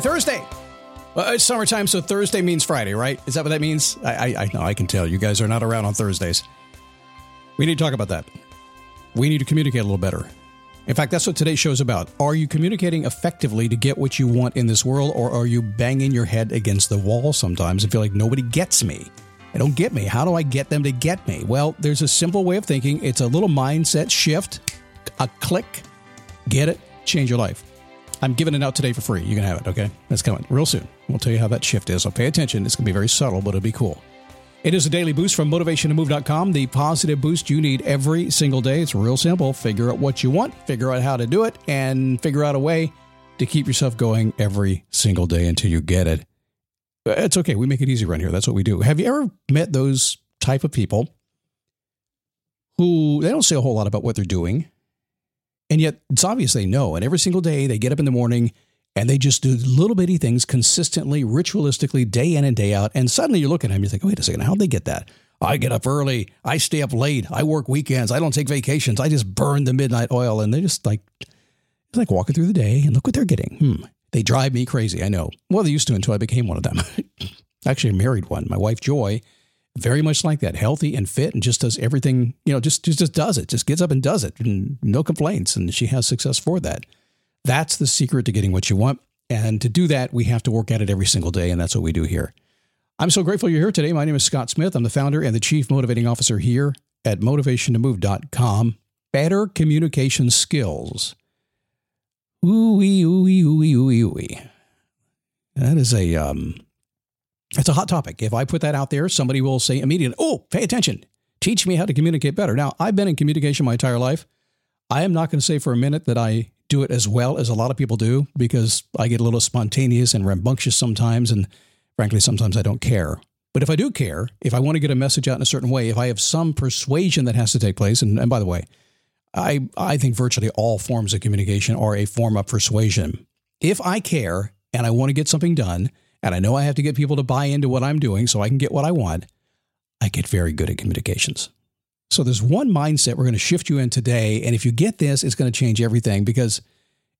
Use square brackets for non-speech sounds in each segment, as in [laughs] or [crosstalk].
Thursday. Well, it's summertime, so Thursday means Friday, right? Is that what that means? I, I, I know, I can tell. You guys are not around on Thursdays. We need to talk about that. We need to communicate a little better. In fact, that's what today's show is about. Are you communicating effectively to get what you want in this world, or are you banging your head against the wall sometimes and feel like nobody gets me? They don't get me. How do I get them to get me? Well, there's a simple way of thinking. It's a little mindset shift, a click, get it, change your life. I'm giving it out today for free. You can have it, okay? That's coming real soon. We'll tell you how that shift is. So pay attention. It's going to be very subtle, but it'll be cool. It is a daily boost from motivationtomove.com, the positive boost you need every single day. It's real simple. Figure out what you want, figure out how to do it, and figure out a way to keep yourself going every single day until you get it. It's okay. We make it easy around here. That's what we do. Have you ever met those type of people who they don't say a whole lot about what they're doing, and yet it's obvious they know. And every single day they get up in the morning and they just do little bitty things consistently, ritualistically, day in and day out. And suddenly you look at them, you think, wait a second, how'd they get that? I get up early, I stay up late, I work weekends, I don't take vacations, I just burn the midnight oil. And they're just like, it's like walking through the day and look what they're getting. Hmm. They drive me crazy. I know. Well, they used to until I became one of them. [laughs] Actually, I married one. My wife, Joy, very much like that, healthy and fit, and just does everything. You know, just just, just does it. Just gets up and does it, and no complaints. And she has success for that. That's the secret to getting what you want. And to do that, we have to work at it every single day, and that's what we do here. I'm so grateful you're here today. My name is Scott Smith. I'm the founder and the chief motivating officer here at motivationtomove.com. Better communication skills. Ooh wee ooh wee ooh ooh ooh ooh. That is a um, it's a hot topic. If I put that out there, somebody will say immediately, "Oh, pay attention. Teach me how to communicate better." Now, I've been in communication my entire life. I am not going to say for a minute that I do it as well as a lot of people do because I get a little spontaneous and rambunctious sometimes. And frankly, sometimes I don't care. But if I do care, if I want to get a message out in a certain way, if I have some persuasion that has to take place, and, and by the way, I, I think virtually all forms of communication are a form of persuasion. If I care and I want to get something done, and I know I have to get people to buy into what I'm doing so I can get what I want, I get very good at communications. So there's one mindset we're going to shift you in today. And if you get this, it's going to change everything because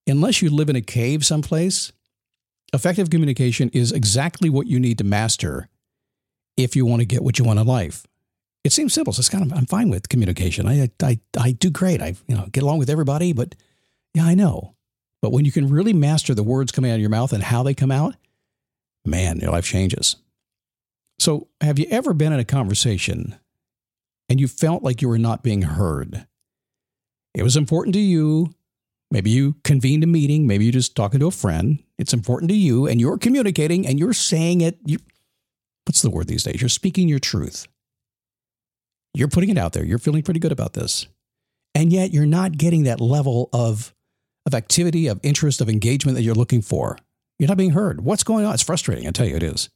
unless you live in a cave someplace, effective communication is exactly what you need to master if you want to get what you want in life. It seems simple. So it's kind of I'm fine with communication. I I I do great. I you know get along with everybody, but yeah, I know. But when you can really master the words coming out of your mouth and how they come out, man, your life changes. So, have you ever been in a conversation and you felt like you were not being heard. It was important to you. Maybe you convened a meeting, maybe you're just talking to a friend. It's important to you, and you're communicating and you're saying it. You, what's the word these days? You're speaking your truth. You're putting it out there. You're feeling pretty good about this. And yet you're not getting that level of, of activity, of interest, of engagement that you're looking for. You're not being heard. What's going on? It's frustrating. I tell you, it is.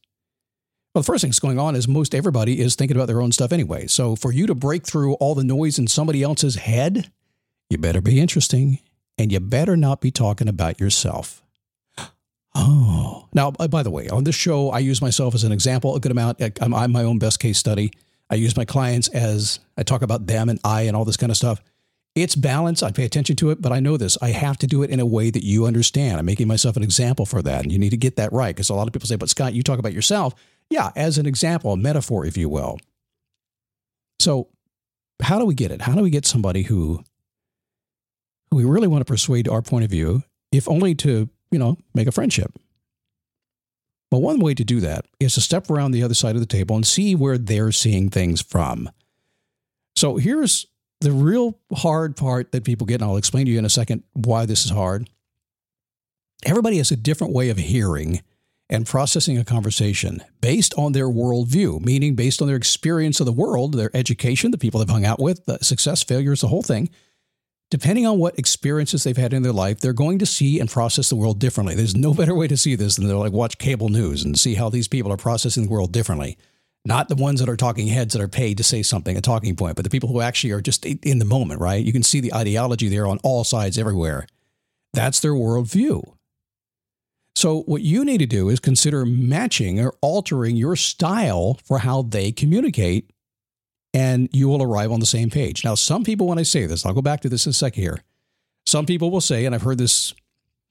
Well, the first thing that's going on is most everybody is thinking about their own stuff anyway. So for you to break through all the noise in somebody else's head, you better be interesting and you better not be talking about yourself. [gasps] Oh, now, uh, by the way, on this show, I use myself as an example a good amount. I'm, I'm my own best case study. I use my clients as I talk about them and I and all this kind of stuff. It's balance. I pay attention to it, but I know this. I have to do it in a way that you understand. I'm making myself an example for that. And you need to get that right because a lot of people say, but Scott, you talk about yourself. Yeah, as an example, a metaphor, if you will. So, how do we get it? How do we get somebody who, who we really want to persuade our point of view, if only to, you know, make a friendship? Well, one way to do that is to step around the other side of the table and see where they're seeing things from. So, here's the real hard part that people get, and I'll explain to you in a second why this is hard. Everybody has a different way of hearing and processing a conversation based on their worldview, meaning based on their experience of the world, their education, the people they've hung out with, the success, failures, the whole thing. Depending on what experiences they've had in their life, they're going to see and process the world differently. There's no better way to see this than to like watch cable news and see how these people are processing the world differently. Not the ones that are talking heads that are paid to say something, a talking point, but the people who actually are just in the moment, right? You can see the ideology there on all sides everywhere. That's their worldview. So, what you need to do is consider matching or altering your style for how they communicate, and you will arrive on the same page. Now, some people, when I say this, I'll go back to this in a second here. Some people will say, and I've heard this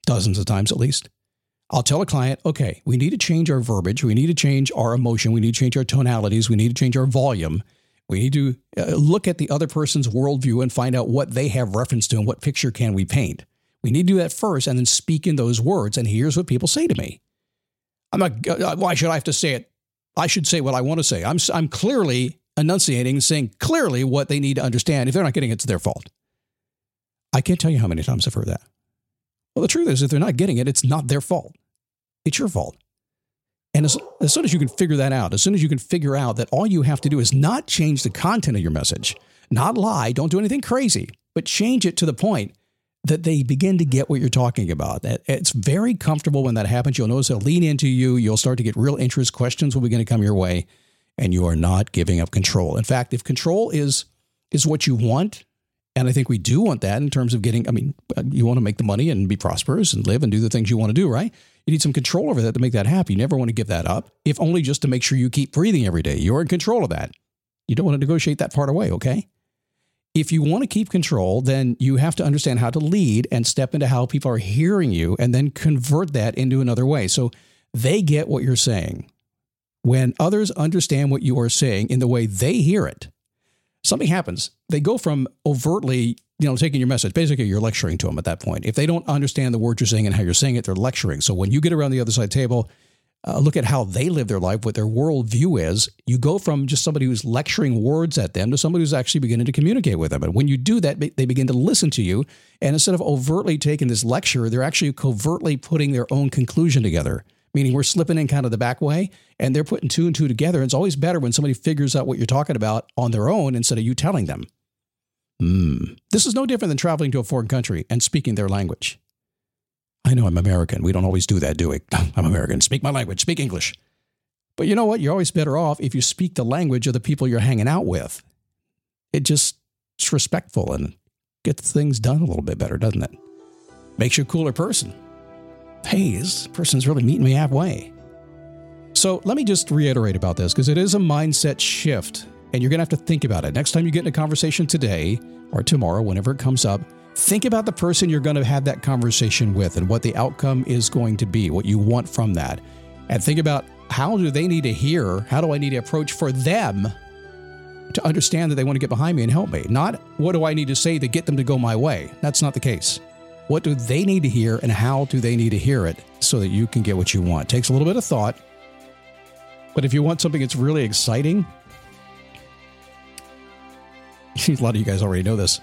dozens of times at least. I'll tell a client, okay, we need to change our verbiage. We need to change our emotion. We need to change our tonalities. We need to change our volume. We need to uh, look at the other person's worldview and find out what they have reference to and what picture can we paint. We need to do that first and then speak in those words. And here's what people say to me. I'm not, uh, why should I have to say it? I should say what I want to say. I'm, I'm clearly enunciating, saying clearly what they need to understand. If they're not getting it, it's their fault. I can't tell you how many times I've heard that. Well, the truth is, if they're not getting it, it's not their fault. It's your fault. And as, as soon as you can figure that out, as soon as you can figure out that all you have to do is not change the content of your message, not lie, don't do anything crazy, but change it to the point that they begin to get what you're talking about. It's very comfortable when that happens. You'll notice they'll lean into you. You'll start to get real interest. Questions will begin to come your way, and you are not giving up control. In fact, if control is is what you want, and I think we do want that in terms of getting, I mean, uh, you want to make the money and be prosperous and live and do the things you want to do, right? You need some control over that to make that happen. You never want to give that up, if only just to make sure you keep breathing every day. You're in control of that. You don't want to negotiate that part away, okay? If you want to keep control, then you have to understand how to lead and step into how people are hearing you and then convert that into another way. So they get what you're saying. When others understand what you are saying in the way they hear it, something happens. They go from overtly, you know, taking your message. Basically, you're lecturing to them at that point. If they don't understand the words you're saying and how you're saying it, they're lecturing. So when you get around the other side the table, uh, look at how they live their life, what their worldview is. You go from just somebody who's lecturing words at them to somebody who's actually beginning to communicate with them. And when you do that, they begin to listen to you. And instead of overtly taking this lecture, they're actually covertly putting their own conclusion together meaning we're slipping in kind of the back way and they're putting two and two together. And it's always better when somebody figures out what you're talking about on their own instead of you telling them. Mm. This is no different than traveling to a foreign country and speaking their language. I know I'm American. We don't always do that, do we? [laughs] I'm American. Speak my language, speak English. But you know what? You're always better off if you speak the language of the people you're hanging out with. It just it's respectful and gets things done a little bit better, doesn't it? Makes you a cooler person hey, this person's really meeting me halfway. So let me just reiterate about this because it is a mindset shift and you're going to have to think about it. Next time you get in a conversation today or tomorrow, whenever it comes up, think about the person you're going to have that conversation with and what the outcome is going to be, what you want from that. And think about how do they need to hear? How do I need to approach for them to understand that they want to get behind me and help me? Not what do I need to say to get them to go my way? That's not the case. What do they need to hear and how do they need to hear it so that you can get what you want? It takes a little bit of thought. But if you want something that's really exciting, a lot of you guys already know this.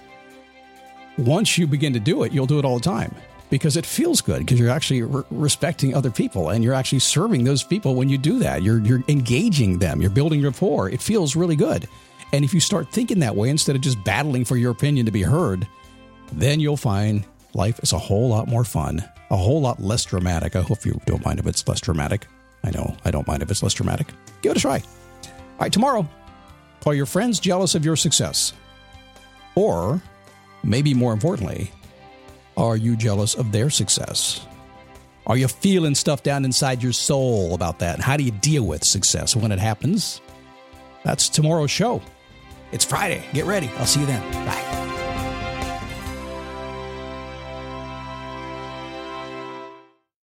Once you begin to do it, you'll do it all the time because it feels good because you're actually re- respecting other people and you're actually serving those people when you do that. You're you're engaging them, you're building rapport. It feels really good. And if you start thinking that way instead of just battling for your opinion to be heard, then you'll find life is a whole lot more fun, a whole lot less dramatic. I hope you don't mind if it's less dramatic. I know I don't mind if it's less dramatic. Give it a try. All right, tomorrow, are your friends jealous of your success? Or, maybe more importantly, are you jealous of their success? Are you feeling stuff down inside your soul about that? How do you deal with success when it happens? That's tomorrow's show. It's Friday. Get ready. I'll see you then. Bye.